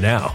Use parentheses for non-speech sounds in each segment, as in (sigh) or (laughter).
now.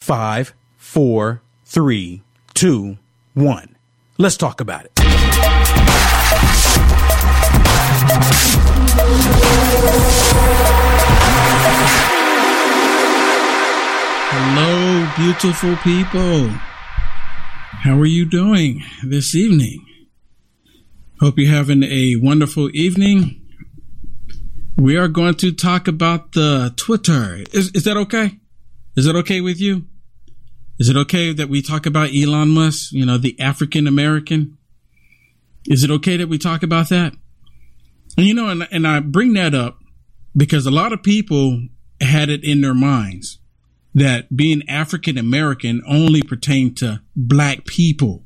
Five, four, three, two, one. Let's talk about it. Hello, beautiful people. How are you doing this evening? Hope you're having a wonderful evening. We are going to talk about the Twitter. Is, is that okay? Is that okay with you? Is it okay that we talk about Elon Musk, you know, the African American? Is it okay that we talk about that? And you know, and, and I bring that up because a lot of people had it in their minds that being African American only pertained to black people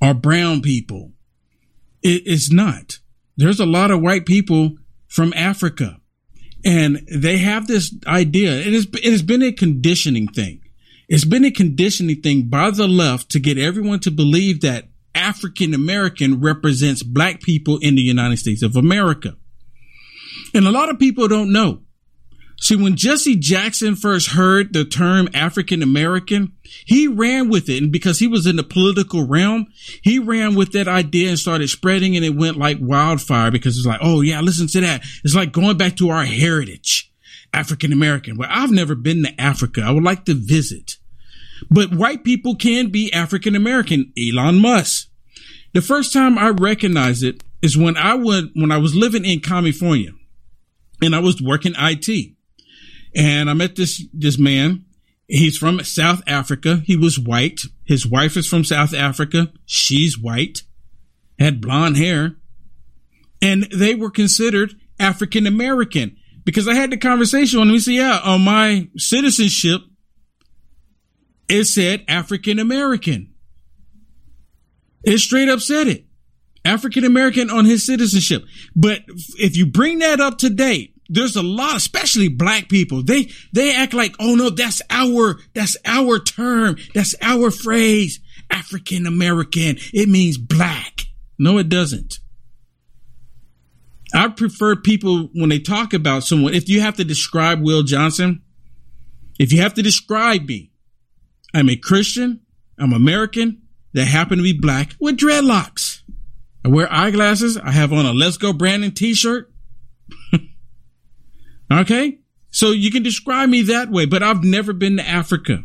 or brown people. It is not. There's a lot of white people from Africa And they have this idea. It it has been a conditioning thing. It's been a conditioning thing by the left to get everyone to believe that African American represents black people in the United States of America. And a lot of people don't know. See, when Jesse Jackson first heard the term African American, he ran with it. And because he was in the political realm, he ran with that idea and started spreading and it went like wildfire because it's like, oh yeah, listen to that. It's like going back to our heritage, African American. Well, I've never been to Africa. I would like to visit. But white people can be African American. Elon Musk. The first time I recognized it is when I would, when I was living in California and I was working IT and I met this, this man. He's from South Africa. He was white. His wife is from South Africa. She's white, had blonde hair, and they were considered African American because I had the conversation him. He said, yeah, on my citizenship, it said African American. It straight up said it. African American on his citizenship. But if you bring that up to date, there's a lot, especially black people. They, they act like, oh no, that's our, that's our term. That's our phrase. African American. It means black. No, it doesn't. I prefer people when they talk about someone, if you have to describe Will Johnson, if you have to describe me, I'm a Christian, I'm American, that happen to be black with dreadlocks. I wear eyeglasses. I have on a Let's Go Brandon t-shirt. (laughs) okay. So you can describe me that way, but I've never been to Africa.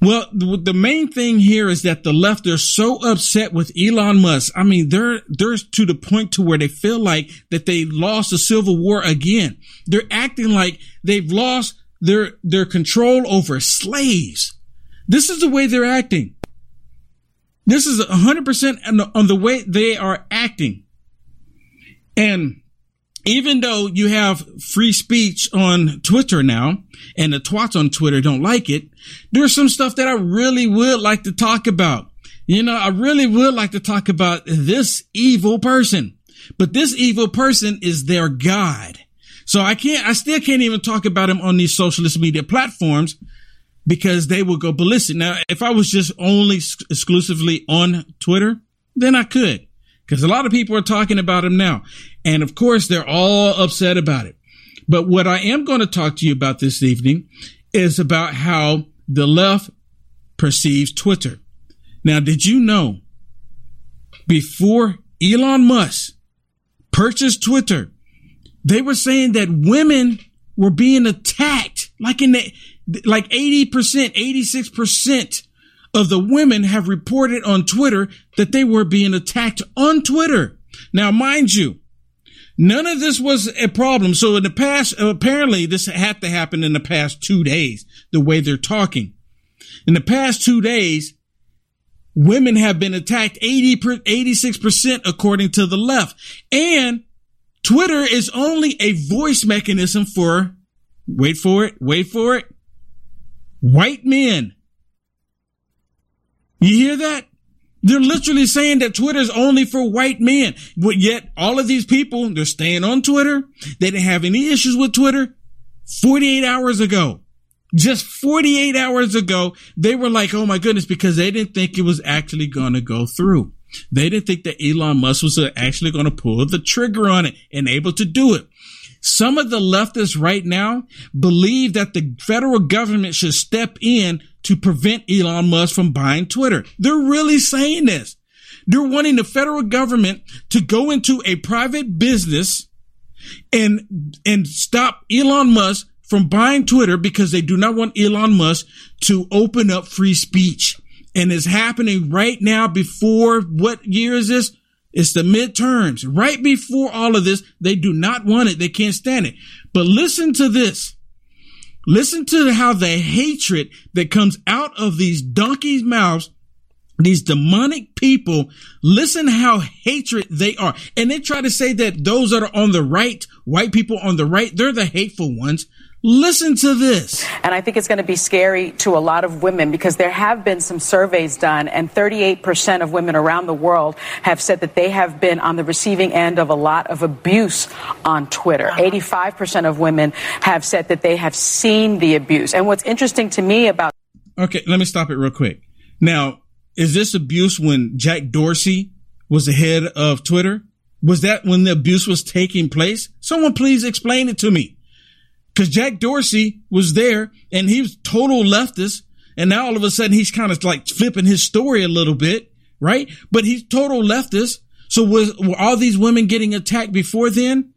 Well, the, main thing here is that the left, they're so upset with Elon Musk. I mean, they're, they're to the point to where they feel like that they lost the civil war again. They're acting like they've lost their, their control over slaves. This is the way they're acting. This is 100% on the, on the way they are acting. And even though you have free speech on Twitter now, and the twats on Twitter don't like it, there's some stuff that I really would like to talk about. You know, I really would like to talk about this evil person, but this evil person is their God. So I can't, I still can't even talk about him on these socialist media platforms because they will go ballistic. Now, if I was just only exclusively on Twitter, then I could because a lot of people are talking about him now. And of course, they're all upset about it. But what I am going to talk to you about this evening is about how the left perceives Twitter. Now, did you know before Elon Musk purchased Twitter, they were saying that women were being attacked like in the like 80%, 86% of the women have reported on Twitter that they were being attacked on Twitter. Now, mind you, none of this was a problem. So in the past, apparently this had to happen in the past two days, the way they're talking. In the past two days, women have been attacked 80, 86% according to the left. And Twitter is only a voice mechanism for, wait for it, wait for it, white men. You hear that? They're literally saying that Twitter is only for white men. But yet all of these people, they're staying on Twitter. They didn't have any issues with Twitter 48 hours ago. Just 48 hours ago, they were like, oh my goodness, because they didn't think it was actually going to go through. They didn't think that Elon Musk was uh, actually going to pull the trigger on it and able to do it. Some of the leftists right now believe that the federal government should step in to prevent Elon Musk from buying Twitter. They're really saying this. They're wanting the federal government to go into a private business and, and stop Elon Musk from buying Twitter because they do not want Elon Musk to open up free speech. And it's happening right now before what year is this? It's the midterms. Right before all of this, they do not want it. They can't stand it. But listen to this. Listen to how the hatred that comes out of these donkeys' mouths these demonic people, listen how hatred they are. And they try to say that those that are on the right, white people on the right, they're the hateful ones. Listen to this. And I think it's going to be scary to a lot of women because there have been some surveys done, and 38% of women around the world have said that they have been on the receiving end of a lot of abuse on Twitter. Uh-huh. 85% of women have said that they have seen the abuse. And what's interesting to me about. Okay, let me stop it real quick. Now, is this abuse when Jack Dorsey was the head of Twitter? Was that when the abuse was taking place? Someone please explain it to me. Cause Jack Dorsey was there and he was total leftist. And now all of a sudden he's kind of like flipping his story a little bit, right? But he's total leftist. So was, were all these women getting attacked before then?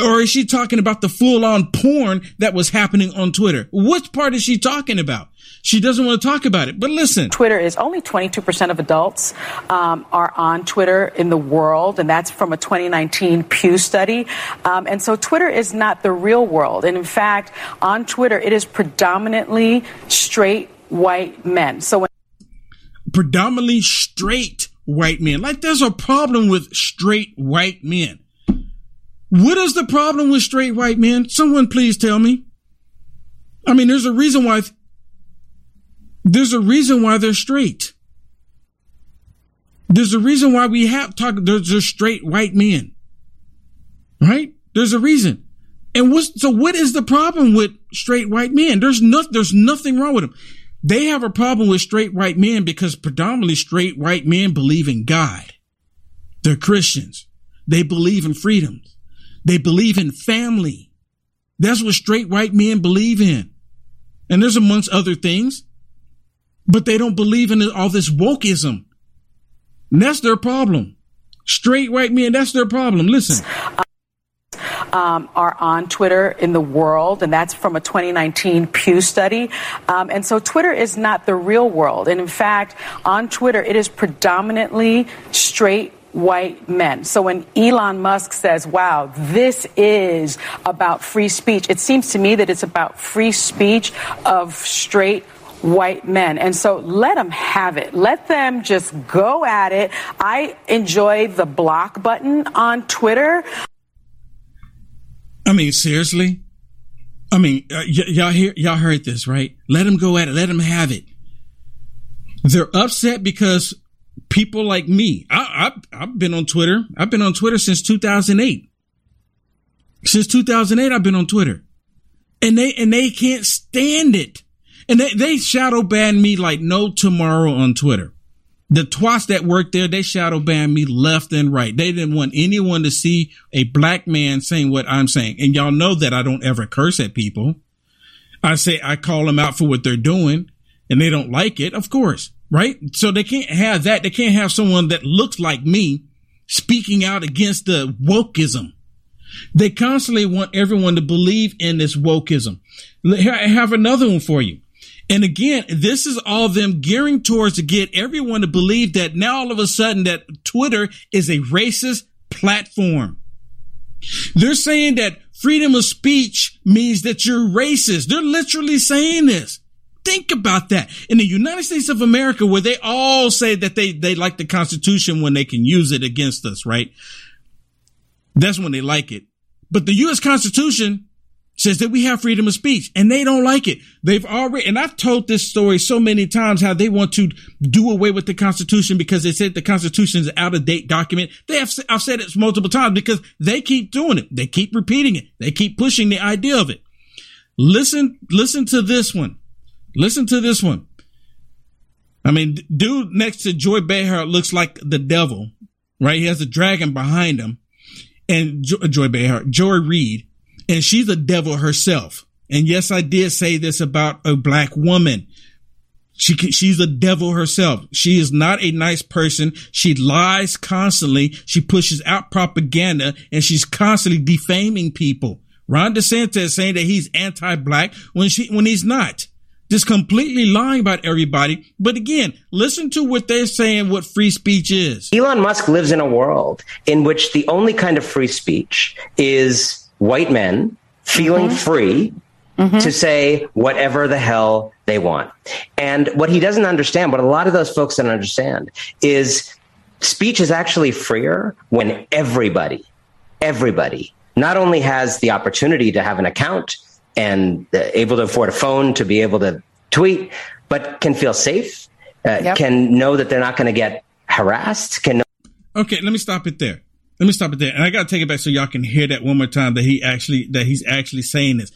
Or is she talking about the full on porn that was happening on Twitter? Which part is she talking about? She doesn't want to talk about it. But listen, Twitter is only 22% of adults um, are on Twitter in the world, and that's from a 2019 Pew study. Um, and so Twitter is not the real world. And in fact, on Twitter, it is predominantly straight white men. So when predominantly straight white men, like there's a problem with straight white men. What is the problem with straight white men? Someone please tell me. I mean, there's a reason why there's a reason why they're straight. There's a reason why we have talk. There's a straight white men, right? There's a reason. And what's so? What is the problem with straight white men? There's no, there's nothing wrong with them. They have a problem with straight white men because predominantly straight white men believe in God. They're Christians. They believe in freedoms. They believe in family. That's what straight white men believe in. And there's amongst other things but they don't believe in all this wokeism. And that's their problem. Straight white men, that's their problem. Listen. Um, are on Twitter in the world, and that's from a 2019 Pew study. Um, and so Twitter is not the real world. And in fact, on Twitter, it is predominantly straight white men. So when Elon Musk says, wow, this is about free speech, it seems to me that it's about free speech of straight white men. And so let them have it. Let them just go at it. I enjoy the block button on Twitter. I mean, seriously? I mean, uh, y- y'all hear, y'all heard this, right? Let them go at it. Let them have it. They're upset because people like me, I, I, I've been on Twitter. I've been on Twitter since 2008. Since 2008, I've been on Twitter and they, and they can't stand it. And they, they shadow banned me like no tomorrow on Twitter. The twats that worked there, they shadow banned me left and right. They didn't want anyone to see a black man saying what I'm saying. And y'all know that I don't ever curse at people. I say, I call them out for what they're doing and they don't like it, of course, right? So they can't have that. They can't have someone that looks like me speaking out against the wokeism. They constantly want everyone to believe in this wokeism. Here, I have another one for you. And again, this is all them gearing towards to get everyone to believe that now all of a sudden that Twitter is a racist platform. They're saying that freedom of speech means that you're racist. They're literally saying this. Think about that. In the United States of America, where they all say that they, they like the Constitution when they can use it against us, right? That's when they like it. But the U.S. Constitution says that we have freedom of speech and they don't like it. They've already, and I've told this story so many times how they want to do away with the Constitution because they said the Constitution is an out of date document. They have, I've said it multiple times because they keep doing it. They keep repeating it. They keep pushing the idea of it. Listen, listen to this one. Listen to this one. I mean, dude next to Joy Behar looks like the devil, right? He has a dragon behind him and uh, Joy Behar, Joy Reid and she's a devil herself. And yes, I did say this about a black woman. She she's a devil herself. She is not a nice person. She lies constantly. She pushes out propaganda and she's constantly defaming people. Ron DeSantis saying that he's anti-black when she when he's not. Just completely lying about everybody. But again, listen to what they're saying what free speech is. Elon Musk lives in a world in which the only kind of free speech is white men feeling mm-hmm. free mm-hmm. to say whatever the hell they want. And what he doesn't understand, what a lot of those folks don't understand, is speech is actually freer when everybody, everybody not only has the opportunity to have an account and uh, able to afford a phone to be able to tweet, but can feel safe, uh, yep. can know that they're not going to get harassed, can know. Okay, let me stop it there. Let me stop it there. And I got to take it back so y'all can hear that one more time that he actually, that he's actually saying this.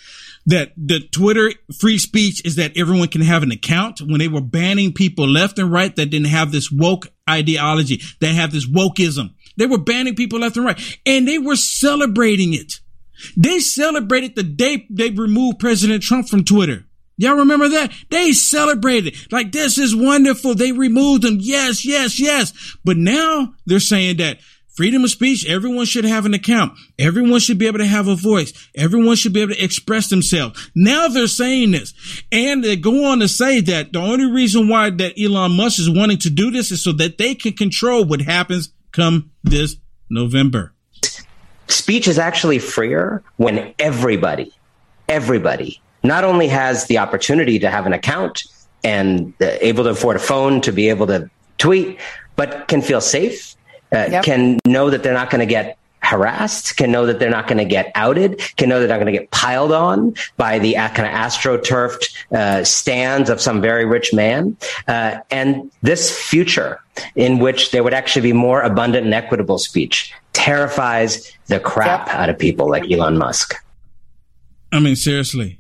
That the Twitter free speech is that everyone can have an account when they were banning people left and right that didn't have this woke ideology, that have this wokeism. They were banning people left and right and they were celebrating it. They celebrated the day they removed President Trump from Twitter. Y'all remember that? They celebrated like this is wonderful. They removed him. Yes, yes, yes. But now they're saying that freedom of speech, everyone should have an account. Everyone should be able to have a voice. Everyone should be able to express themselves. Now they're saying this. And they go on to say that the only reason why that Elon Musk is wanting to do this is so that they can control what happens come this November. Speech is actually freer when everybody, everybody not only has the opportunity to have an account and uh, able to afford a phone to be able to tweet, but can feel safe uh, yep. can know that they're not going to get harassed, can know that they're not going to get outed, can know they're not going to get piled on by the uh, kind of astroturfed uh, stands of some very rich man. Uh, and this future in which there would actually be more abundant and equitable speech terrifies the crap yep. out of people like Elon Musk. I mean, seriously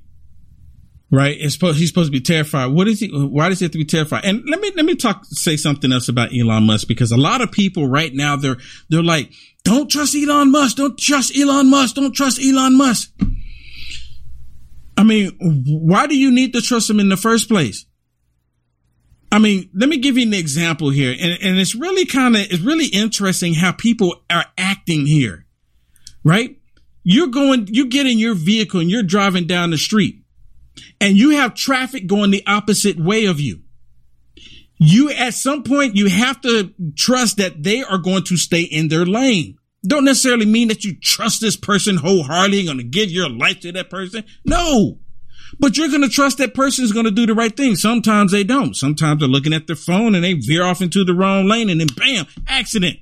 right? It's supposed, he's supposed to be terrified. What is he? Why does he have to be terrified? And let me, let me talk, say something else about Elon Musk because a lot of people right now, they're, they're like, don't trust Elon Musk. Don't trust Elon Musk. Don't trust Elon Musk. I mean, why do you need to trust him in the first place? I mean, let me give you an example here. And, and it's really kind of, it's really interesting how people are acting here, right? You're going, you get in your vehicle and you're driving down the street and you have traffic going the opposite way of you. You, at some point, you have to trust that they are going to stay in their lane. Don't necessarily mean that you trust this person wholeheartedly, going to give your life to that person. No. But you're going to trust that person is going to do the right thing. Sometimes they don't. Sometimes they're looking at their phone and they veer off into the wrong lane and then bam, accident.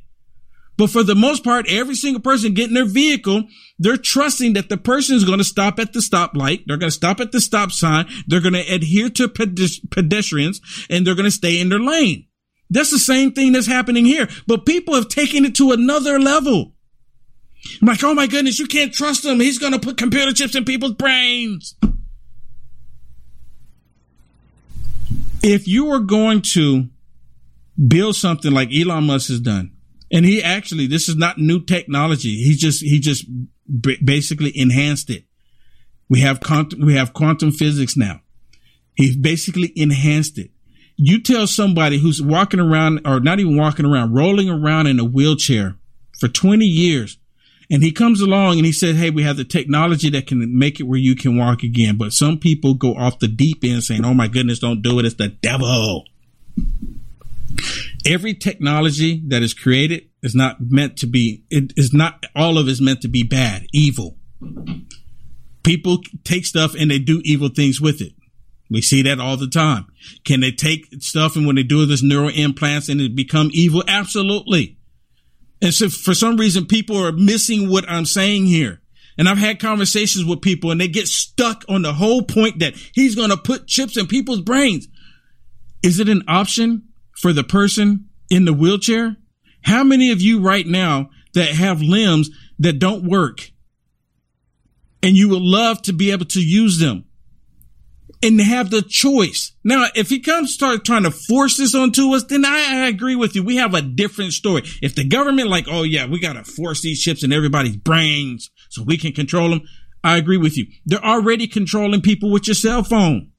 But for the most part, every single person getting their vehicle, they're trusting that the person is going to stop at the stoplight. They're going to stop at the stop sign. They're going to adhere to pedestrians and they're going to stay in their lane. That's the same thing that's happening here, but people have taken it to another level. I'm like, oh my goodness, you can't trust him. He's going to put computer chips in people's brains. If you are going to build something like Elon Musk has done, and he actually, this is not new technology. He just, he just b- basically enhanced it. We have quantum, we have quantum physics now. He basically enhanced it. You tell somebody who's walking around or not even walking around, rolling around in a wheelchair for 20 years. And he comes along and he says, Hey, we have the technology that can make it where you can walk again. But some people go off the deep end saying, Oh my goodness, don't do it. It's the devil. Every technology that is created is not meant to be, it is not, all of it is meant to be bad, evil. People take stuff and they do evil things with it. We see that all the time. Can they take stuff and when they do this neural implants and it become evil? Absolutely. And so for some reason, people are missing what I'm saying here. And I've had conversations with people and they get stuck on the whole point that he's going to put chips in people's brains. Is it an option? For the person in the wheelchair? How many of you right now that have limbs that don't work and you would love to be able to use them and have the choice? Now, if he comes start trying to force this onto us, then I, I agree with you. We have a different story. If the government like, oh yeah, we got to force these chips in everybody's brains so we can control them. I agree with you. They're already controlling people with your cell phone.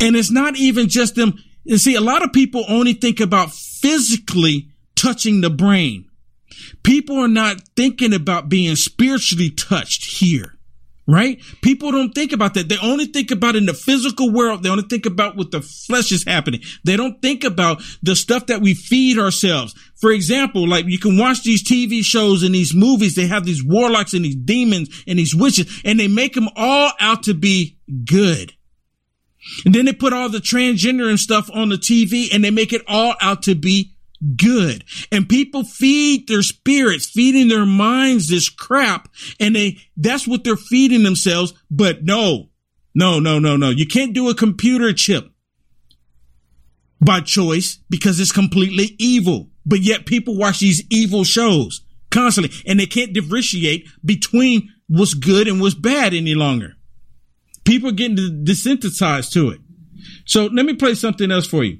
And it's not even just them. You see, a lot of people only think about physically touching the brain. People are not thinking about being spiritually touched here. right? People don't think about that. They only think about in the physical world. They only think about what the flesh is happening. They don't think about the stuff that we feed ourselves. For example, like you can watch these TV shows and these movies. They have these warlocks and these demons and these witches and they make them all out to be good. And then they put all the transgender and stuff on the TV and they make it all out to be good. And people feed their spirits, feeding their minds this crap. And they, that's what they're feeding themselves. But no, no, no, no, no. You can't do a computer chip by choice because it's completely evil. But yet people watch these evil shows constantly and they can't differentiate between what's good and what's bad any longer. People are getting desensitized to it. So let me play something else for you.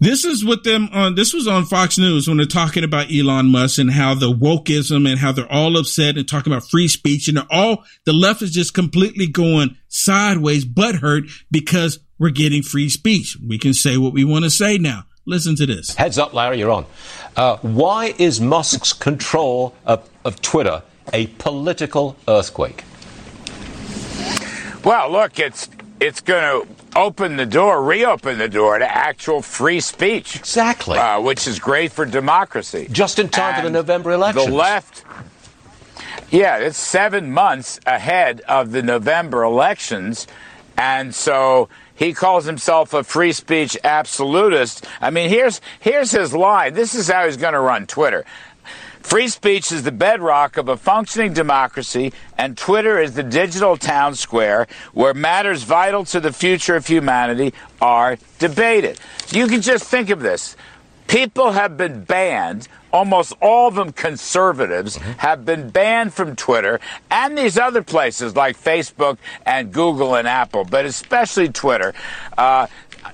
This is what them on. This was on Fox News when they're talking about Elon Musk and how the wokeism and how they're all upset and talking about free speech and all the left is just completely going sideways, butthurt because we're getting free speech. We can say what we want to say now. Listen to this. Heads up, Larry, you're on. Uh, why is Musk's control of, of Twitter a political earthquake? Well, look, it's it's going to open the door, reopen the door to actual free speech. Exactly. Uh, which is great for democracy. Just in time and for the November elections. The left. Yeah, it's seven months ahead of the November elections. And so he calls himself a free speech absolutist. I mean, here's here's his line. This is how he's going to run Twitter. Free speech is the bedrock of a functioning democracy, and Twitter is the digital town square where matters vital to the future of humanity are debated. You can just think of this. People have been banned, almost all of them conservatives, mm-hmm. have been banned from Twitter and these other places like Facebook and Google and Apple, but especially Twitter. Uh,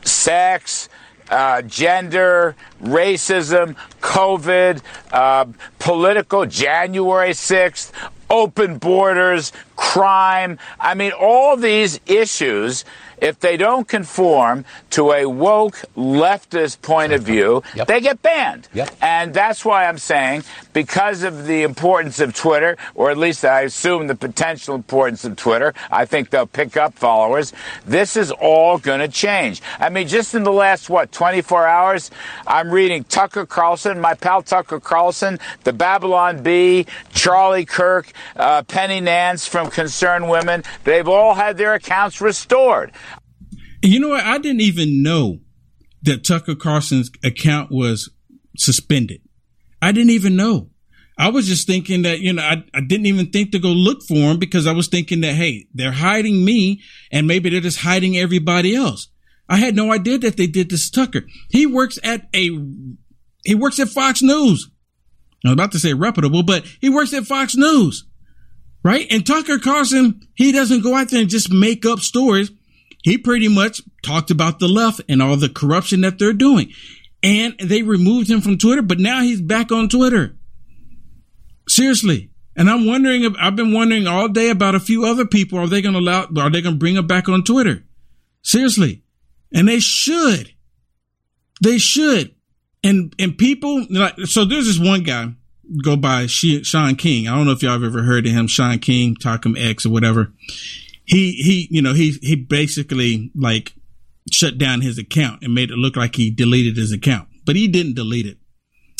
sex, uh, gender, racism, COVID, uh, political January 6th, open borders, crime. I mean, all these issues if they don't conform to a woke leftist point of view, yep. they get banned. Yep. And that's why I'm saying, because of the importance of Twitter, or at least I assume the potential importance of Twitter, I think they'll pick up followers. This is all going to change. I mean, just in the last, what, 24 hours, I'm reading Tucker Carlson, my pal Tucker Carlson, the Babylon Bee, Charlie Kirk, uh, Penny Nance from Concerned Women. They've all had their accounts restored. You know what? I didn't even know that Tucker Carlson's account was suspended. I didn't even know. I was just thinking that, you know, I, I didn't even think to go look for him because I was thinking that, hey, they're hiding me and maybe they're just hiding everybody else. I had no idea that they did this Tucker. He works at a, he works at Fox News. I was about to say reputable, but he works at Fox News, right? And Tucker Carlson, he doesn't go out there and just make up stories he pretty much talked about the left and all the corruption that they're doing. And they removed him from Twitter, but now he's back on Twitter. Seriously. And I'm wondering, I've been wondering all day about a few other people. Are they going to allow, are they going to bring him back on Twitter? Seriously. And they should. They should. And, and people, like, so there's this one guy go by Shaun King. I don't know if y'all have ever heard of him, Shaun King, Talcum X or whatever he he you know he he basically like shut down his account and made it look like he deleted his account, but he didn't delete it.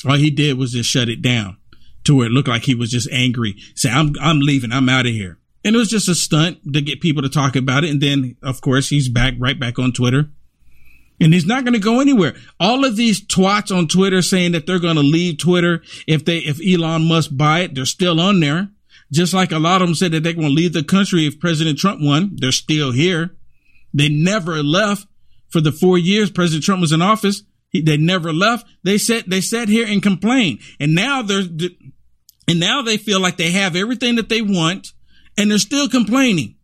All he did was just shut it down to where it looked like he was just angry, saying, I'm I'm leaving, I'm out of here. And it was just a stunt to get people to talk about it. And then, of course, he's back right back on Twitter. And he's not going to go anywhere. All of these twats on Twitter saying that they're going to leave Twitter if they, if Elon Musk buy it, they're still on there. Just like a lot of them said that they're going to leave the country if President Trump won, they're still here. They never left for the four years President Trump was in office. He, they never left. They sat, they sat here and complained. And now they're, and now they feel like they have everything that they want and they're still complaining.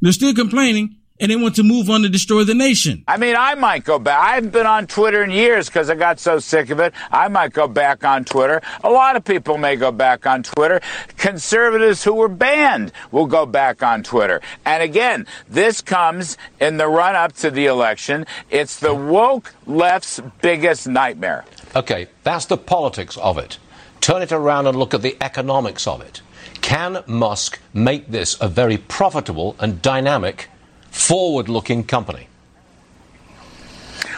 They're still complaining and they want to move on to destroy the nation. I mean, I might go back. I haven't been on Twitter in years because I got so sick of it. I might go back on Twitter. A lot of people may go back on Twitter. Conservatives who were banned will go back on Twitter. And again, this comes in the run up to the election. It's the woke left's biggest nightmare. Okay, that's the politics of it. Turn it around and look at the economics of it. Can Musk make this a very profitable and dynamic, forward looking company?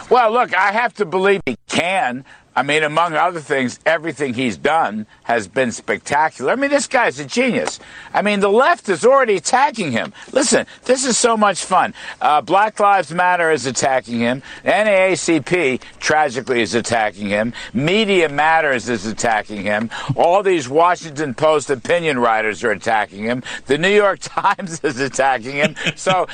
Well, look, I have to believe he can. I mean, among other things, everything he's done has been spectacular. I mean, this guy's a genius. I mean, the left is already attacking him. Listen, this is so much fun. Uh, Black Lives Matter is attacking him. NAACP, tragically, is attacking him. Media Matters is attacking him. All these Washington Post opinion writers are attacking him. The New York (laughs) Times is attacking him. So.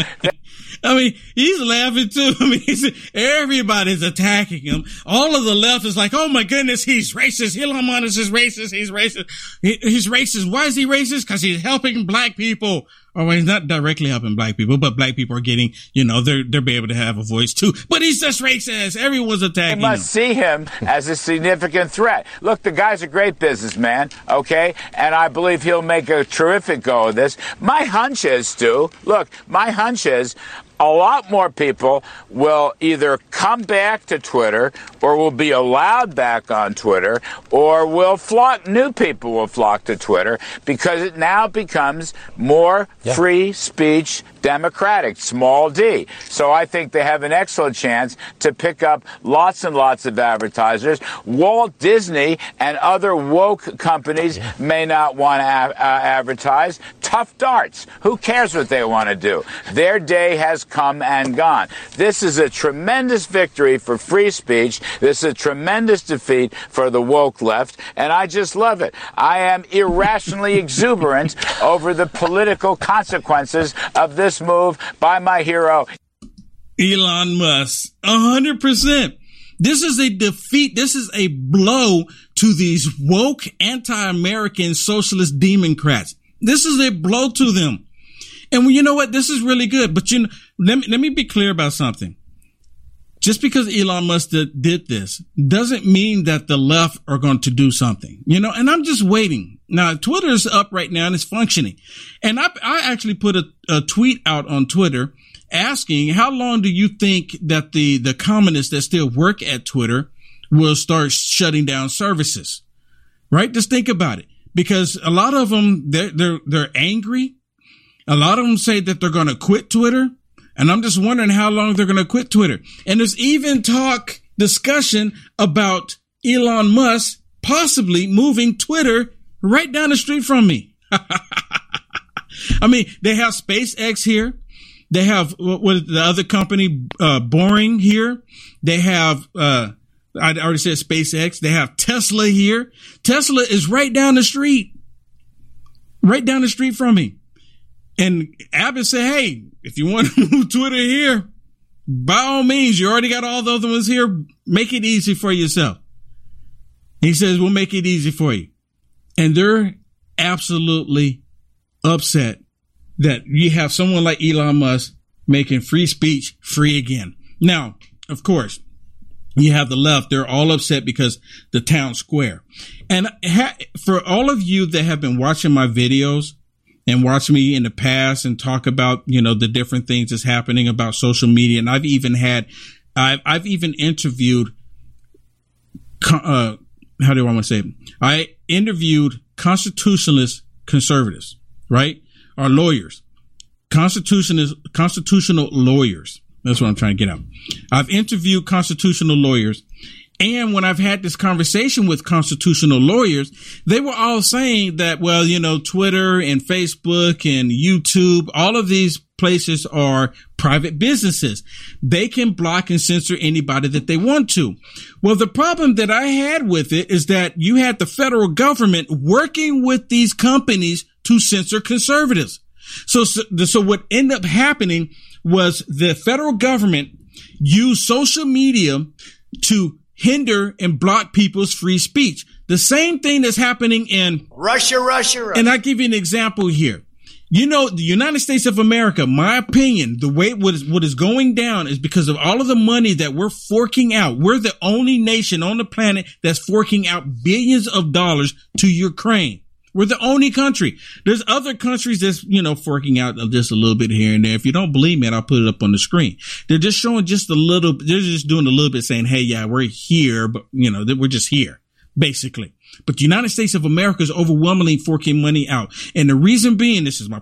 I mean, he's laughing too. (laughs) I mean, everybody's attacking him. All of the left is like, oh my goodness, he's racist. Elon Musk is racist. He's racist. He, he's racist. Why is he racist? Because he's helping black people. Or well, he's not directly helping black people, but black people are getting, you know, they're they're be able to have a voice too. But he's just racist. Everyone's attacking him. you must him. see him as a significant threat. Look, the guy's a great businessman, okay, and I believe he'll make a terrific go of this. My hunch is, Stu. Look, my hunch is a lot more people will either come back to Twitter or will be allowed back on Twitter or will flock, new people will flock to Twitter because it now becomes more yeah. free speech Democratic, small d. So I think they have an excellent chance to pick up lots and lots of advertisers. Walt Disney and other woke companies yeah. may not want to a- uh, advertise. Tough darts. Who cares what they want to do? Their day has come and gone. This is a tremendous victory for free speech. This is a tremendous defeat for the woke left, and I just love it. I am irrationally (laughs) exuberant over the political consequences of this this move by my hero, Elon Musk. A hundred percent. This is a defeat. This is a blow to these woke anti-American socialist democrats. This is a blow to them. And you know what? This is really good. But you know, let me, let me be clear about something. Just because Elon Musk did this doesn't mean that the left are going to do something, you know, and I'm just waiting. Now, Twitter is up right now and it's functioning. And I, I actually put a, a tweet out on Twitter asking how long do you think that the, the communists that still work at Twitter will start shutting down services? Right? Just think about it. Because a lot of them, they're, they're, they're angry. A lot of them say that they're going to quit Twitter. And I'm just wondering how long they're going to quit Twitter. And there's even talk, discussion about Elon Musk possibly moving Twitter right down the street from me. (laughs) I mean, they have SpaceX here. They have what the other company, uh, Boring here. They have, uh, I already said SpaceX. They have Tesla here. Tesla is right down the street, right down the street from me. And Abbott said, Hey, if you want (laughs) to move Twitter here, by all means, you already got all the other ones here. Make it easy for yourself. He says, we'll make it easy for you and they're absolutely upset that you have someone like Elon Musk making free speech free again. Now, of course, you have the left. They're all upset because the town square. And ha- for all of you that have been watching my videos and watch me in the past and talk about, you know, the different things that's happening about social media. And I've even had, I've, I've even interviewed, uh, how do I want to say it? I interviewed constitutionalist conservatives, right? Or lawyers, constitutionalist, constitutional lawyers. That's what I'm trying to get at. I've interviewed constitutional lawyers. And when I've had this conversation with constitutional lawyers, they were all saying that, well, you know, Twitter and Facebook and YouTube, all of these places are private businesses. They can block and censor anybody that they want to. Well, the problem that I had with it is that you had the federal government working with these companies to censor conservatives. So, so, so what ended up happening was the federal government used social media to hinder and block people's free speech. The same thing that's happening in Russia, Russia, Russia. And I'll give you an example here. You know, the United States of America, my opinion, the way what is, what is going down is because of all of the money that we're forking out. We're the only nation on the planet that's forking out billions of dollars to Ukraine. We're the only country. There's other countries that's, you know, forking out just a little bit here and there. If you don't believe me, I'll put it up on the screen. They're just showing just a little, they're just doing a little bit saying, Hey, yeah, we're here, but you know, we're just here. basically. But the United States of America is overwhelmingly forking money out. And the reason being, this is my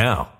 now.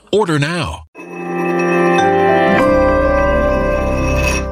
Order now.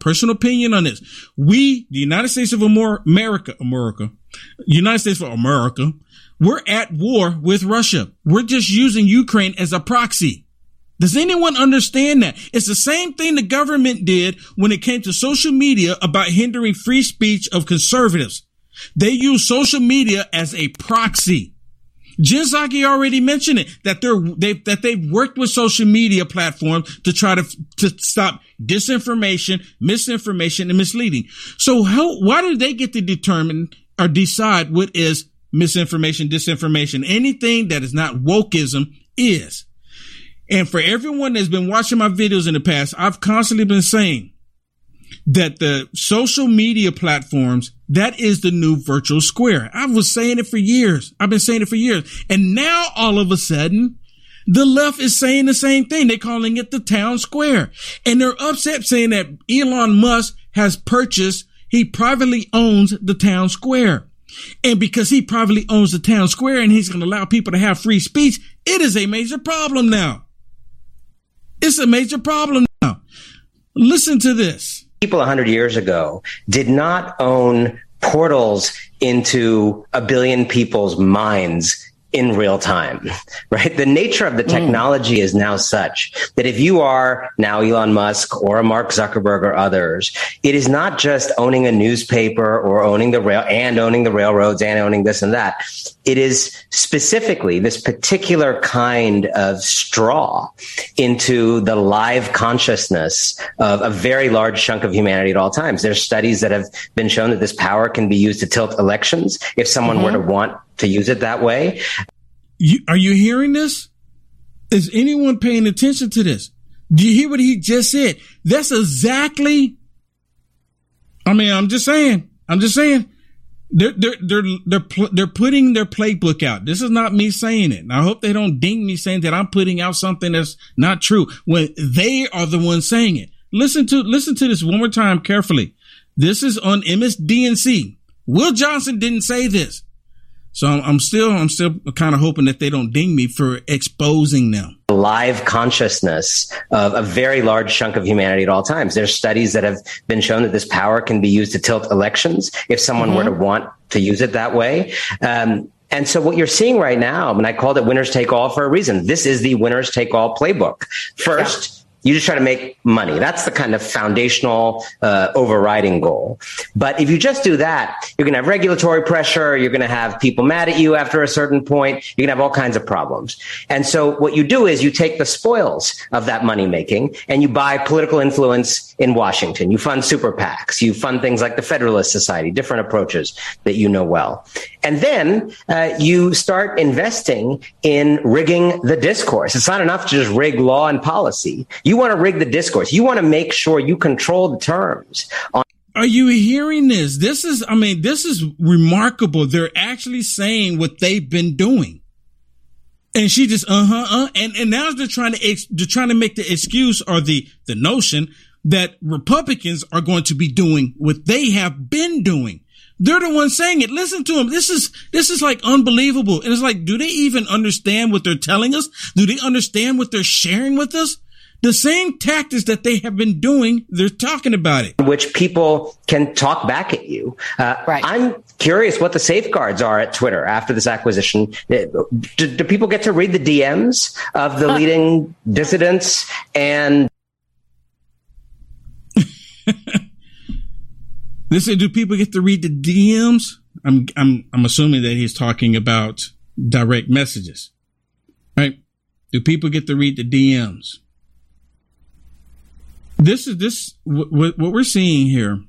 Personal opinion on this. We, the United States of America, America, United States of America, we're at war with Russia. We're just using Ukraine as a proxy. Does anyone understand that? It's the same thing the government did when it came to social media about hindering free speech of conservatives. They use social media as a proxy. Jen Psaki already mentioned it that they're they that they've worked with social media platforms to try to to stop disinformation, misinformation, and misleading. So how why do they get to determine or decide what is misinformation, disinformation? Anything that is not wokeism is. And for everyone that's been watching my videos in the past, I've constantly been saying that the social media platforms, that is the new virtual square. I was saying it for years. I've been saying it for years. And now all of a sudden, the left is saying the same thing. They're calling it the town square. And they're upset saying that Elon Musk has purchased, he privately owns the town square. And because he privately owns the town square and he's going to allow people to have free speech, it is a major problem now. It's a major problem now. Listen to this. People 100 years ago did not own portals into a billion people's minds in real time, (laughs) right? The nature of the technology mm. is now such that if you are now Elon Musk or a Mark Zuckerberg or others, it is not just owning a newspaper or owning the rail and owning the railroads and owning this and that. It is specifically this particular kind of straw into the live consciousness of a very large chunk of humanity at all times. There's studies that have been shown that this power can be used to tilt elections if someone mm-hmm. were to want to use it that way. You, are you hearing this? Is anyone paying attention to this? Do you hear what he just said? That's exactly. I mean, I'm just saying. I'm just saying. They're they're they're they're they're putting their playbook out. This is not me saying it. And I hope they don't ding me saying that I'm putting out something that's not true when they are the ones saying it. Listen to listen to this one more time carefully. This is on MSDNC. Will Johnson didn't say this. So I'm, I'm still, I'm still kind of hoping that they don't ding me for exposing them. Live consciousness of a very large chunk of humanity at all times. There's studies that have been shown that this power can be used to tilt elections if someone mm-hmm. were to want to use it that way. Um, and so what you're seeing right now, and I called it winners take all for a reason. This is the winners take all playbook. First, yeah you just try to make money. That's the kind of foundational uh, overriding goal. But if you just do that, you're going to have regulatory pressure. You're going to have people mad at you after a certain point. You're going to have all kinds of problems. And so what you do is you take the spoils of that money making and you buy political influence in Washington. You fund super PACs. You fund things like the Federalist Society, different approaches that you know well. And then uh, you start investing in rigging the discourse. It's not enough to just rig law and policy. You want to rig the discourse. You want to make sure you control the terms. On- Are you hearing this? This is, I mean, this is remarkable. They're actually saying what they've been doing. And she just, uh huh, uh, and, and now they're trying to, ex- they're trying to make the excuse or the, the notion that Republicans are going to be doing what they have been doing. They're the ones saying it. Listen to them. This is, this is like unbelievable. And it's like, do they even understand what they're telling us? Do they understand what they're sharing with us? The same tactics that they have been doing, they're talking about it. Which people can talk back at you. Uh, right. I'm curious what the safeguards are at Twitter after this acquisition. Do, do people get to read the DMs of the leading dissidents and (laughs) Listen, do people get to read the DMs? I'm I'm I'm assuming that he's talking about direct messages, right? Do people get to read the DMs? This is this what, what we're seeing here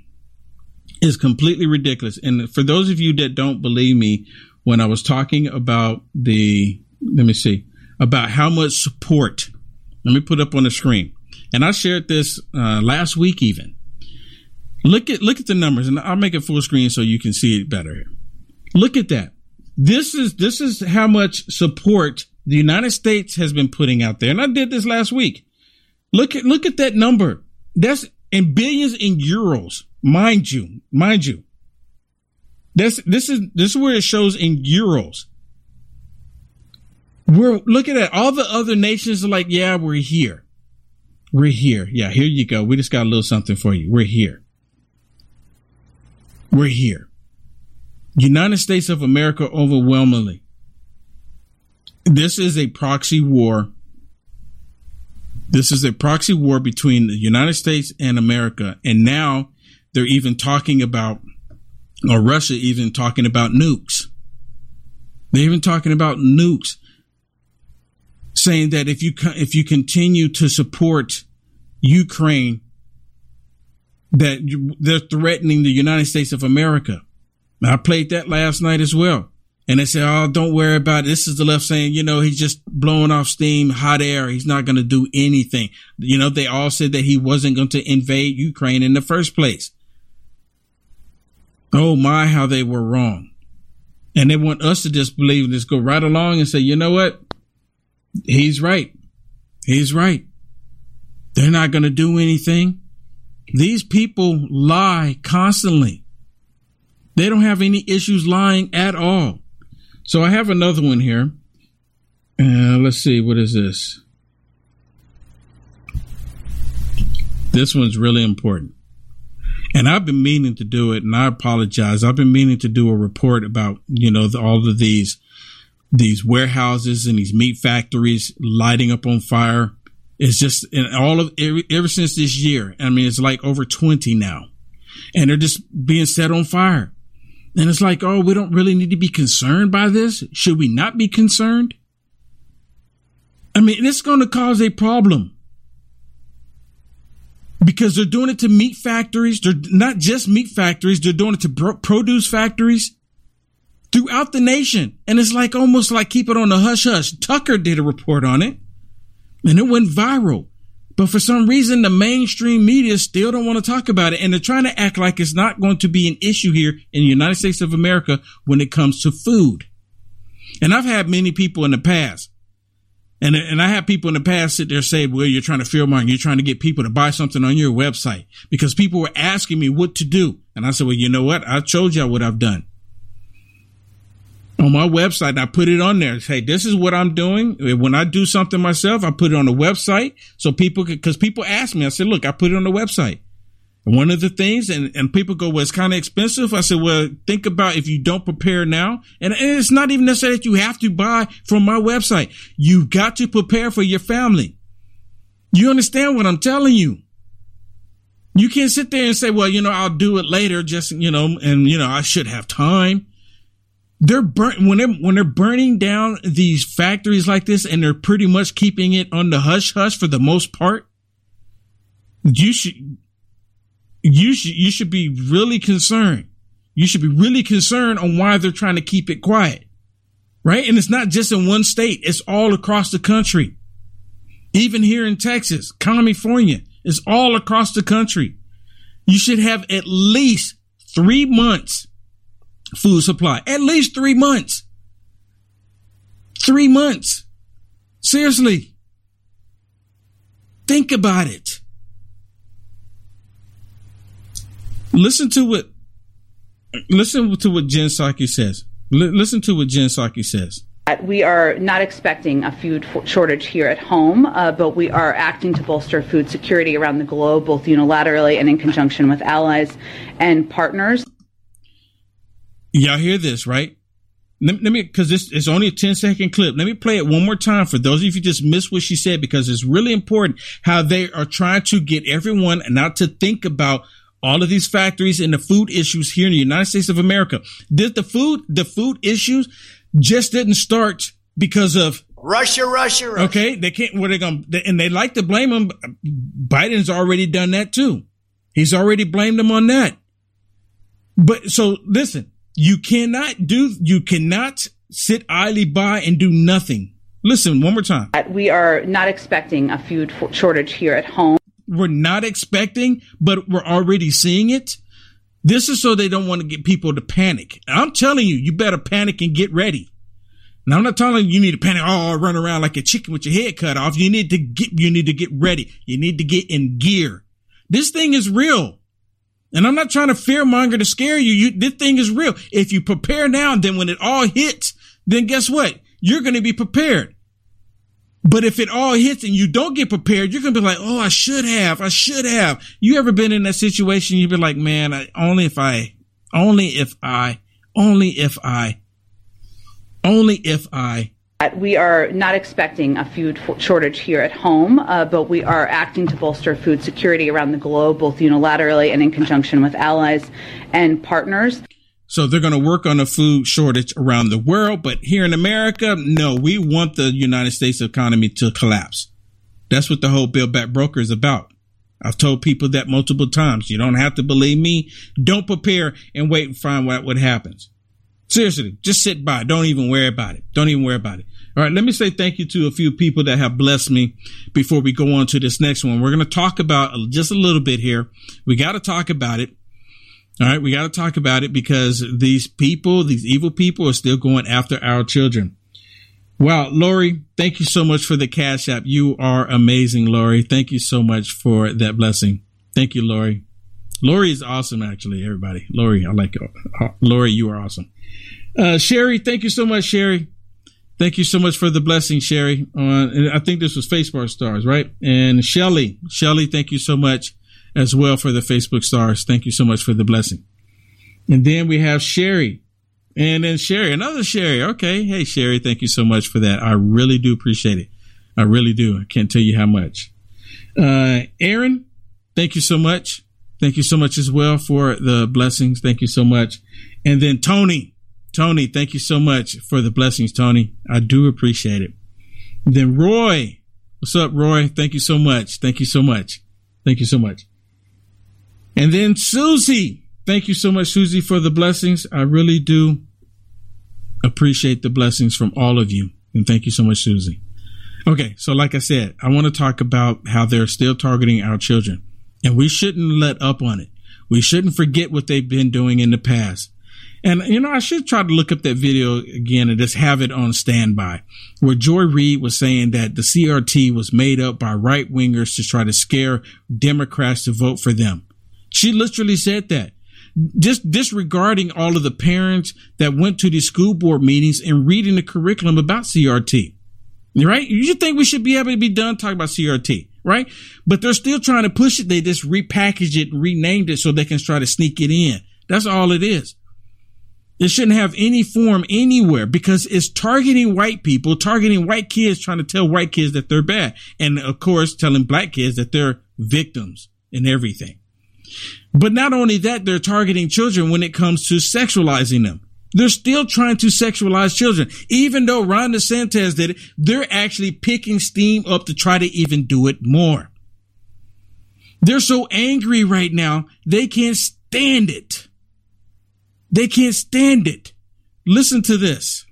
is completely ridiculous. And for those of you that don't believe me, when I was talking about the let me see about how much support, let me put up on the screen, and I shared this uh, last week even Look at look at the numbers, and I'll make it full screen so you can see it better. Look at that. This is this is how much support the United States has been putting out there, and I did this last week. Look at look at that number. That's in billions in euros, mind you, mind you. That's this is this is where it shows in euros. We're looking at all the other nations are like, yeah, we're here. We're here. Yeah, here you go. We just got a little something for you. We're here. We're here. United States of America overwhelmingly. This is a proxy war. This is a proxy war between the United States and America. And now they're even talking about, or Russia even talking about nukes. They're even talking about nukes, saying that if you if you continue to support Ukraine, that they're threatening the United States of America. I played that last night as well. And they said, Oh, don't worry about it. This is the left saying, you know, he's just blowing off steam, hot air. He's not going to do anything. You know, they all said that he wasn't going to invade Ukraine in the first place. Oh my, how they were wrong. And they want us to just believe and just go right along and say, you know what? He's right. He's right. They're not going to do anything. These people lie constantly. They don't have any issues lying at all. So I have another one here. Uh, let's see, what is this? This one's really important. And I've been meaning to do it, and I apologize. I've been meaning to do a report about, you know, the, all of these these warehouses and these meat factories lighting up on fire it's just in all of ever since this year. I mean, it's like over 20 now and they're just being set on fire. And it's like, oh, we don't really need to be concerned by this. Should we not be concerned? I mean, it's going to cause a problem because they're doing it to meat factories. They're not just meat factories. They're doing it to produce factories throughout the nation. And it's like almost like keep it on the hush hush. Tucker did a report on it and it went viral. But for some reason, the mainstream media still don't want to talk about it. And they're trying to act like it's not going to be an issue here in the United States of America when it comes to food. And I've had many people in the past, and, and I have people in the past sit there and say, well, you're trying to fear mongering. You're trying to get people to buy something on your website because people were asking me what to do. And I said, well, you know what? I told y'all what I've done on my website. I put it on there. Hey, this is what I'm doing. When I do something myself, I put it on the website so people could, cause people ask me, I said, look, I put it on the website. One of the things, and, and people go, well, it's kind of expensive. I said, well, think about if you don't prepare now. And, and it's not even necessary that you have to buy from my website. You've got to prepare for your family. You understand what I'm telling you? You can't sit there and say, well, you know, I'll do it later, just, you know, and, you know, I should have time they're burn when they're when they're burning down these factories like this and they're pretty much keeping it on the hush hush for the most part you should you should you should be really concerned. You should be really concerned on why they're trying to keep it quiet right? And it's not just in one state. It's all across the country. Even here in texas california it's all across the country. You should have at least three months food supply. At least three months. Three months. Seriously. Think about it. Listen to what listen to what Jen Psaki says. L- listen to what Jen Psaki says. We are not expecting a food shortage here at home, uh, but we are acting to bolster food security around the globe, both unilaterally and in conjunction with allies and partners. Y'all hear this, right? Let, let me, because this is only a 10 second clip. Let me play it one more time for those of you who just missed what she said, because it's really important how they are trying to get everyone not to think about all of these factories and the food issues here in the United States of America. Did the food, the food issues just didn't start because of Russia, Russia, Russia. Okay. They can't, what are they going to, and they like to blame them. Biden's already done that too. He's already blamed them on that. But so listen, you cannot do, you cannot sit idly by and do nothing. Listen one more time. We are not expecting a food shortage here at home. We're not expecting, but we're already seeing it. This is so they don't want to get people to panic. I'm telling you, you better panic and get ready. Now I'm not telling you you need to panic, oh, run around like a chicken with your head cut off. You need to get, you need to get ready. You need to get in gear. This thing is real. And I'm not trying to fear monger to scare you. you. This thing is real. If you prepare now, then when it all hits, then guess what? You're going to be prepared. But if it all hits and you don't get prepared, you're going to be like, Oh, I should have. I should have. You ever been in that situation? You'd be like, man, I, only if I, only if I, only if I, only if I, we are not expecting a food shortage here at home, uh, but we are acting to bolster food security around the globe, both unilaterally and in conjunction with allies and partners. So they're going to work on a food shortage around the world, but here in America, no, we want the United States economy to collapse. That's what the whole Build Back Broker is about. I've told people that multiple times. You don't have to believe me. Don't prepare and wait and find out what happens. Seriously, just sit by. Don't even worry about it. Don't even worry about it. All right, let me say thank you to a few people that have blessed me before we go on to this next one. We're going to talk about just a little bit here. We got to talk about it. All right, we got to talk about it because these people, these evil people, are still going after our children. Wow, Lori, thank you so much for the cash app. You are amazing, Lori. Thank you so much for that blessing. Thank you, Lori. Lori is awesome, actually, everybody. Lori, I like it. Uh, Lori, you are awesome. Uh, Sherry, thank you so much, Sherry. Thank you so much for the blessing, Sherry. On I think this was Facebook stars, right? And Shelly, Shelly, thank you so much as well for the Facebook stars. Thank you so much for the blessing. And then we have Sherry, and then Sherry, another Sherry. Okay, hey Sherry, thank you so much for that. I really do appreciate it. I really do. I can't tell you how much. Uh, Aaron, thank you so much. thank you so much as well for the blessings. Thank you so much. And then Tony, Tony, thank you so much for the blessings, Tony. I do appreciate it. Then Roy, what's up, Roy? Thank you so much. Thank you so much. Thank you so much. And then Susie, thank you so much, Susie, for the blessings. I really do appreciate the blessings from all of you. And thank you so much, Susie. Okay, so like I said, I want to talk about how they're still targeting our children. And we shouldn't let up on it. We shouldn't forget what they've been doing in the past. And, you know, I should try to look up that video again and just have it on standby where Joy Reid was saying that the CRT was made up by right wingers to try to scare Democrats to vote for them. She literally said that. Just disregarding all of the parents that went to the school board meetings and reading the curriculum about CRT. Right? You think we should be able to be done talking about CRT, right? But they're still trying to push it. They just repackaged it and renamed it so they can try to sneak it in. That's all it is. It shouldn't have any form anywhere because it's targeting white people, targeting white kids, trying to tell white kids that they're bad. And of course, telling black kids that they're victims and everything. But not only that, they're targeting children when it comes to sexualizing them. They're still trying to sexualize children. Even though Ron DeSantis did it, they're actually picking steam up to try to even do it more. They're so angry right now, they can't stand it. They can't stand it. Listen to this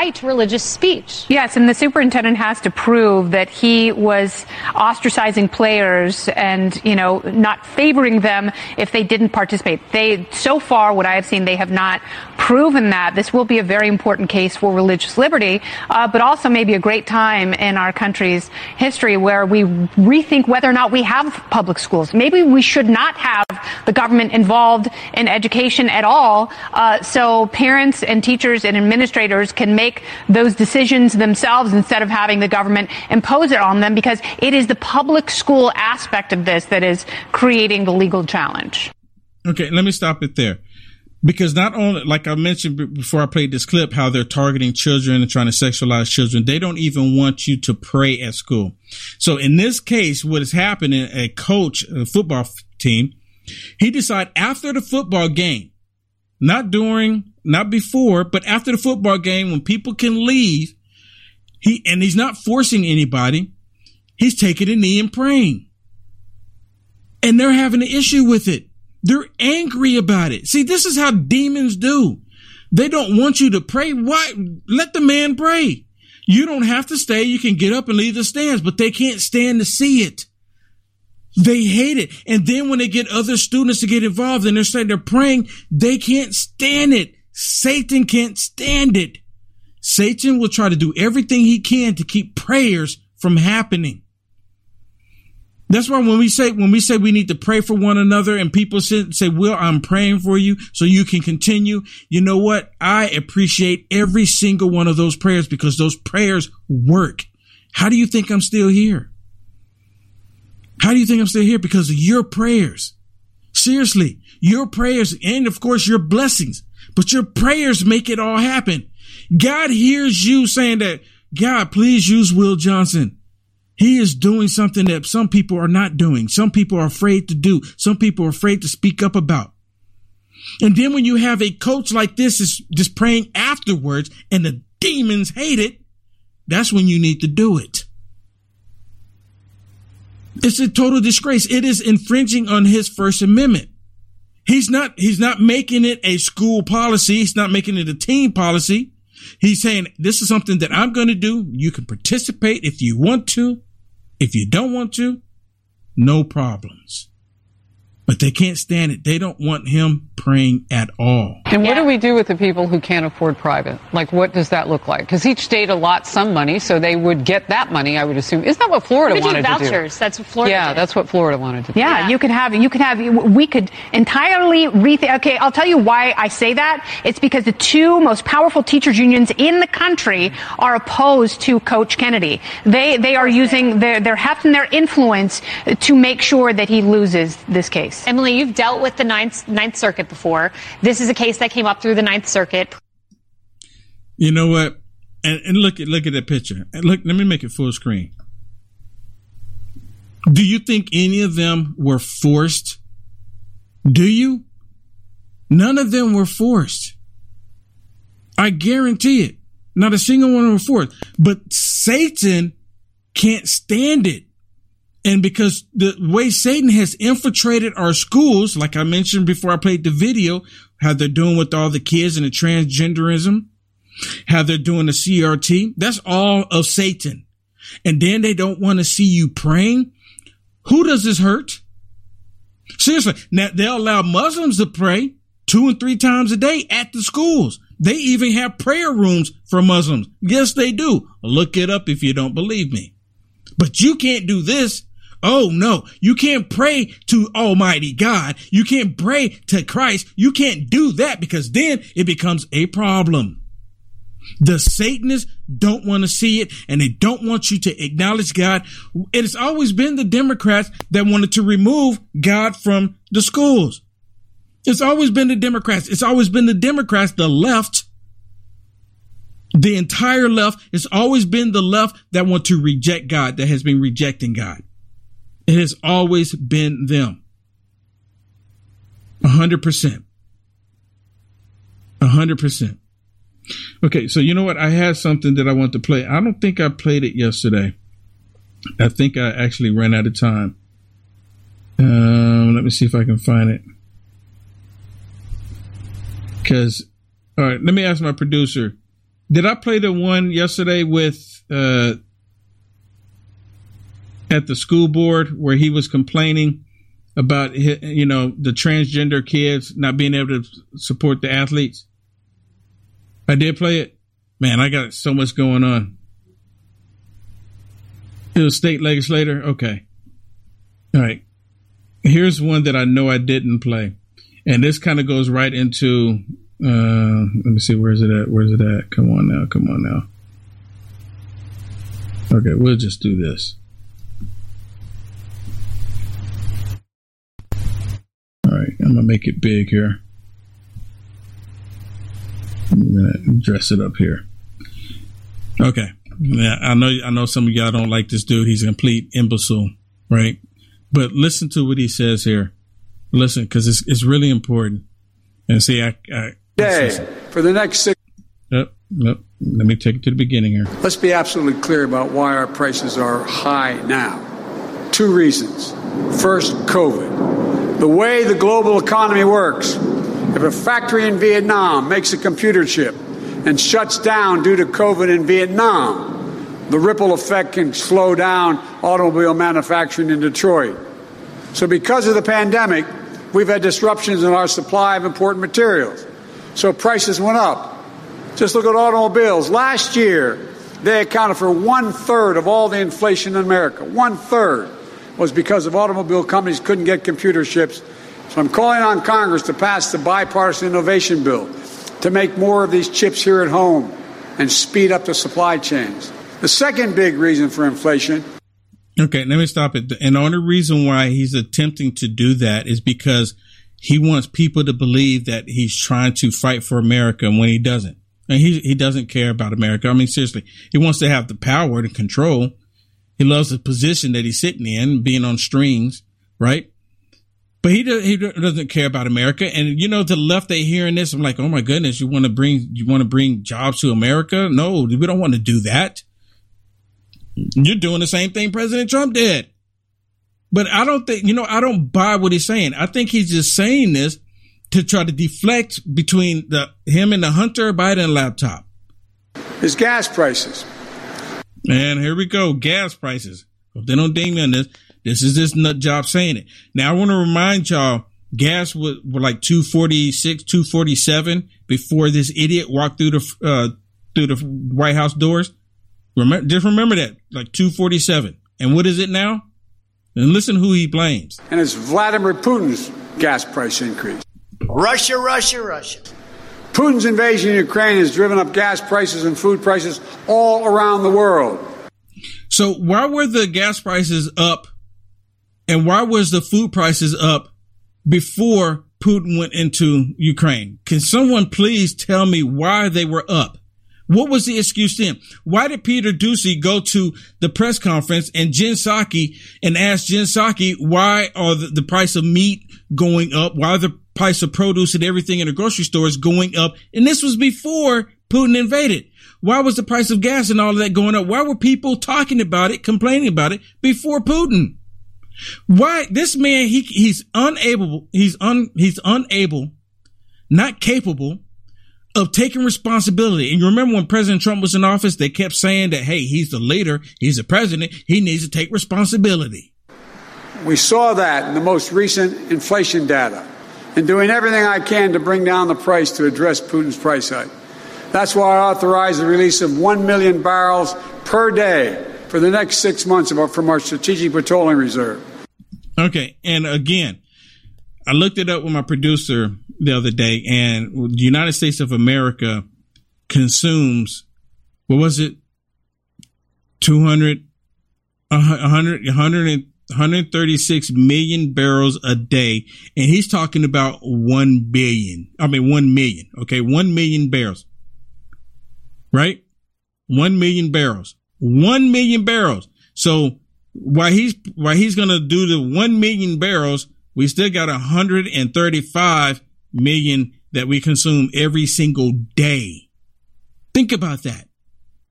right religious speech. Yes, and the superintendent has to prove that he was ostracizing players and, you know, not favoring them if they didn't participate. They, so far, what I have seen, they have not proven that. This will be a very important case for religious liberty, uh, but also maybe a great time in our country's history where we rethink whether or not we have public schools. Maybe we should not have the government involved in education at all, uh, so parents and teachers and administrators can make make those decisions themselves instead of having the government impose it on them because it is the public school aspect of this that is creating the legal challenge. Okay, let me stop it there. Because not only, like I mentioned before I played this clip, how they're targeting children and trying to sexualize children, they don't even want you to pray at school. So in this case, what is happening, a coach, a football team, he decided after the football game, not during, not before, but after the football game when people can leave, he and he's not forcing anybody. He's taking a knee and praying. And they're having an issue with it. They're angry about it. See, this is how demons do. They don't want you to pray. Why? Let the man pray. You don't have to stay. You can get up and leave the stands, but they can't stand to see it. They hate it. And then when they get other students to get involved and they're saying they're praying, they can't stand it. Satan can't stand it. Satan will try to do everything he can to keep prayers from happening. That's why when we say when we say we need to pray for one another and people say, say, "Will, I'm praying for you so you can continue." You know what? I appreciate every single one of those prayers because those prayers work. How do you think I'm still here? How do you think I'm still here? Because of your prayers. Seriously, your prayers and of course your blessings, but your prayers make it all happen. God hears you saying that, God, please use Will Johnson. He is doing something that some people are not doing. Some people are afraid to do. Some people are afraid to speak up about. And then when you have a coach like this is just praying afterwards and the demons hate it, that's when you need to do it. It's a total disgrace. It is infringing on his First Amendment. He's not, he's not making it a school policy. He's not making it a team policy. He's saying, this is something that I'm going to do. You can participate if you want to. If you don't want to, no problems but they can't stand it. They don't want him praying at all. And what do we do with the people who can't afford private? Like, what does that look like? Because each state allots some money, so they would get that money. I would assume. Isn't that what Florida we wanted vouchers. to do? That's what Florida. Yeah, did. that's what Florida wanted to do. Yeah, Yeah. you could have, you could have, we could entirely rethink. Okay, I'll tell you why I say that. It's because the two most powerful teachers unions in the country are opposed to Coach Kennedy. They, they are using their, their heft and their influence to make sure that he loses this case. Emily, you've dealt with the Ninth, Ninth Circuit before. This is a case that came up through the Ninth Circuit. You know what? And, and look at look at that picture. And look, let me make it full screen. Do you think any of them were forced Do you? None of them were forced. I guarantee it. Not a single one was forced. But Satan can't stand it. And because the way Satan has infiltrated our schools, like I mentioned before I played the video, how they're doing with all the kids and the transgenderism, how they're doing the CRT, that's all of Satan. And then they don't want to see you praying. Who does this hurt? Seriously. Now they'll allow Muslims to pray two and three times a day at the schools. They even have prayer rooms for Muslims. Yes, they do. Look it up if you don't believe me. But you can't do this. Oh no, you can't pray to Almighty God. You can't pray to Christ. You can't do that because then it becomes a problem. The Satanists don't want to see it and they don't want you to acknowledge God. It has always been the Democrats that wanted to remove God from the schools. It's always been the Democrats. It's always been the Democrats, the left, the entire left. It's always been the left that want to reject God, that has been rejecting God. It has always been them. A hundred percent. A hundred percent. Okay, so you know what? I had something that I want to play. I don't think I played it yesterday. I think I actually ran out of time. Um, let me see if I can find it. Because, all right, let me ask my producer. Did I play the one yesterday with uh, at the school board where he was complaining about you know the transgender kids not being able to support the athletes? I did play it. Man, I got so much going on. It was state legislator. Okay. All right. Here's one that I know I didn't play. And this kind of goes right into uh let me see where's it at? Where's it at? Come on now, come on now. Okay, we'll just do this. All right, I'm gonna make it big here. I'm gonna dress it up here. Okay. Yeah, I know I know some of y'all don't like this dude. He's a complete imbecile, right? But listen to what he says here. Listen, because it's it's really important. And see, I, I day for the next six. Yep, yep. Let me take it to the beginning here. Let's be absolutely clear about why our prices are high now. Two reasons. First, COVID. The way the global economy works if a factory in Vietnam makes a computer chip and shuts down due to COVID in Vietnam, the ripple effect can slow down automobile manufacturing in Detroit. So, because of the pandemic, we've had disruptions in our supply of important materials. So, prices went up. Just look at automobiles. Last year, they accounted for one third of all the inflation in America. One third was because of automobile companies couldn't get computer chips so I'm calling on Congress to pass the bipartisan innovation bill to make more of these chips here at home and speed up the supply chains. The second big reason for inflation. Okay, let me stop it. And the only reason why he's attempting to do that is because he wants people to believe that he's trying to fight for America when he doesn't. And he, he doesn't care about America. I mean, seriously, he wants to have the power to control. He loves the position that he's sitting in, being on strings, right? But he does, he doesn't care about America. And you know, to the left, they hearing this. I'm like, oh my goodness, you want to bring you want to bring jobs to America? No, we don't want to do that. You're doing the same thing President Trump did. But I don't think you know. I don't buy what he's saying. I think he's just saying this to try to deflect between the him and the Hunter Biden laptop. His gas prices. And here we go, gas prices. If they don't ding me on this, this is this nut job saying it. Now I want to remind y'all, gas was were like 246, 247 before this idiot walked through the uh, through the White House doors. Remember, just remember that, like 247. And what is it now? And listen who he blames. And it's Vladimir Putin's gas price increase. Russia, Russia, Russia. Putin's invasion of Ukraine has driven up gas prices and food prices all around the world. So why were the gas prices up and why was the food prices up before Putin went into Ukraine? Can someone please tell me why they were up? What was the excuse then? Why did Peter Doocy go to the press conference and Jen Psaki and ask Jen Psaki why are the, the price of meat going up? Why are the price of produce and everything in the grocery stores going up? And this was before Putin invaded. Why was the price of gas and all of that going up? Why were people talking about it, complaining about it before Putin? Why this man he he's unable he's un he's unable, not capable of taking responsibility. And you remember when President Trump was in office, they kept saying that hey, he's the leader, he's the president, he needs to take responsibility. We saw that in the most recent inflation data and doing everything I can to bring down the price to address Putin's price hike. That's why I authorized the release of 1 million barrels per day for the next six months from our Strategic Petroleum Reserve. Okay. And again, I looked it up with my producer the other day, and the United States of America consumes, what was it? 200, 100, 100 136 million barrels a day. And he's talking about 1 billion. I mean, 1 million. Okay. 1 million barrels right? One million barrels. One million barrels. So while he's while he's gonna do the one million barrels, we still got 135 million that we consume every single day. Think about that.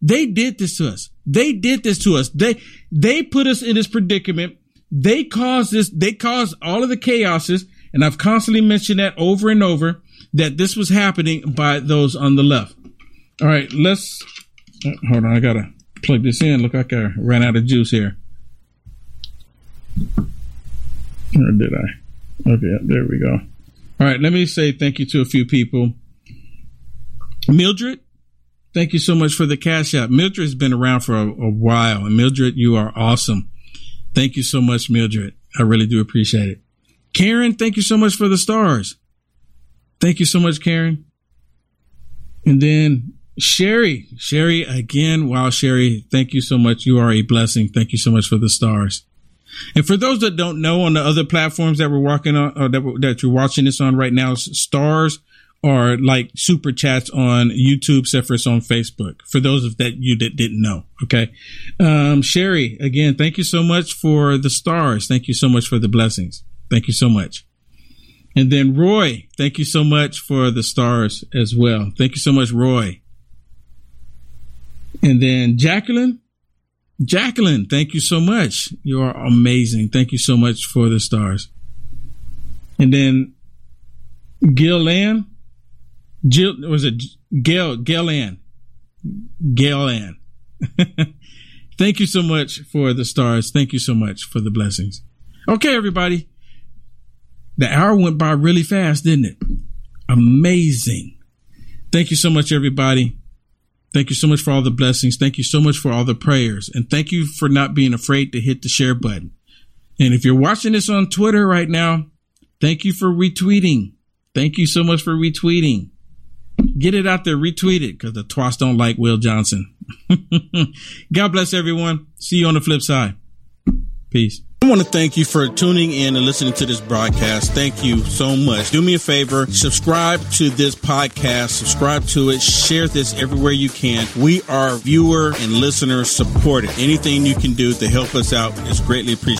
They did this to us. They did this to us. They they put us in this predicament. They caused this, they caused all of the chaoses, and I've constantly mentioned that over and over that this was happening by those on the left. All right, let's uh, hold on. I gotta plug this in. Look like I ran out of juice here. Or did I? Okay, there we go. All right, let me say thank you to a few people. Mildred, thank you so much for the cash out. Mildred has been around for a, a while, and Mildred, you are awesome. Thank you so much, Mildred. I really do appreciate it. Karen, thank you so much for the stars. Thank you so much, Karen. And then Sherry, Sherry, again, wow, Sherry, thank you so much. You are a blessing. Thank you so much for the stars. And for those that don't know, on the other platforms that we're walking on, or that, that you're watching this on right now, stars are like super chats on YouTube, except for it's on Facebook. For those of that you that didn't know, okay. Um, Sherry, again, thank you so much for the stars. Thank you so much for the blessings. Thank you so much. And then Roy, thank you so much for the stars as well. Thank you so much, Roy. And then Jacqueline, Jacqueline, thank you so much. You are amazing. Thank you so much for the stars. And then Gil Ann, Jill, was it Gail, Gail Ann, Gail Ann. (laughs) thank you so much for the stars. Thank you so much for the blessings. Okay, everybody. The hour went by really fast, didn't it? Amazing. Thank you so much, everybody. Thank you so much for all the blessings. Thank you so much for all the prayers. And thank you for not being afraid to hit the share button. And if you're watching this on Twitter right now, thank you for retweeting. Thank you so much for retweeting. Get it out there, retweet it, because the twats don't like Will Johnson. (laughs) God bless everyone. See you on the flip side. Peace. I want to thank you for tuning in and listening to this broadcast. Thank you so much. Do me a favor, subscribe to this podcast, subscribe to it, share this everywhere you can. We are viewer and listener supported. Anything you can do to help us out is greatly appreciated.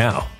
now.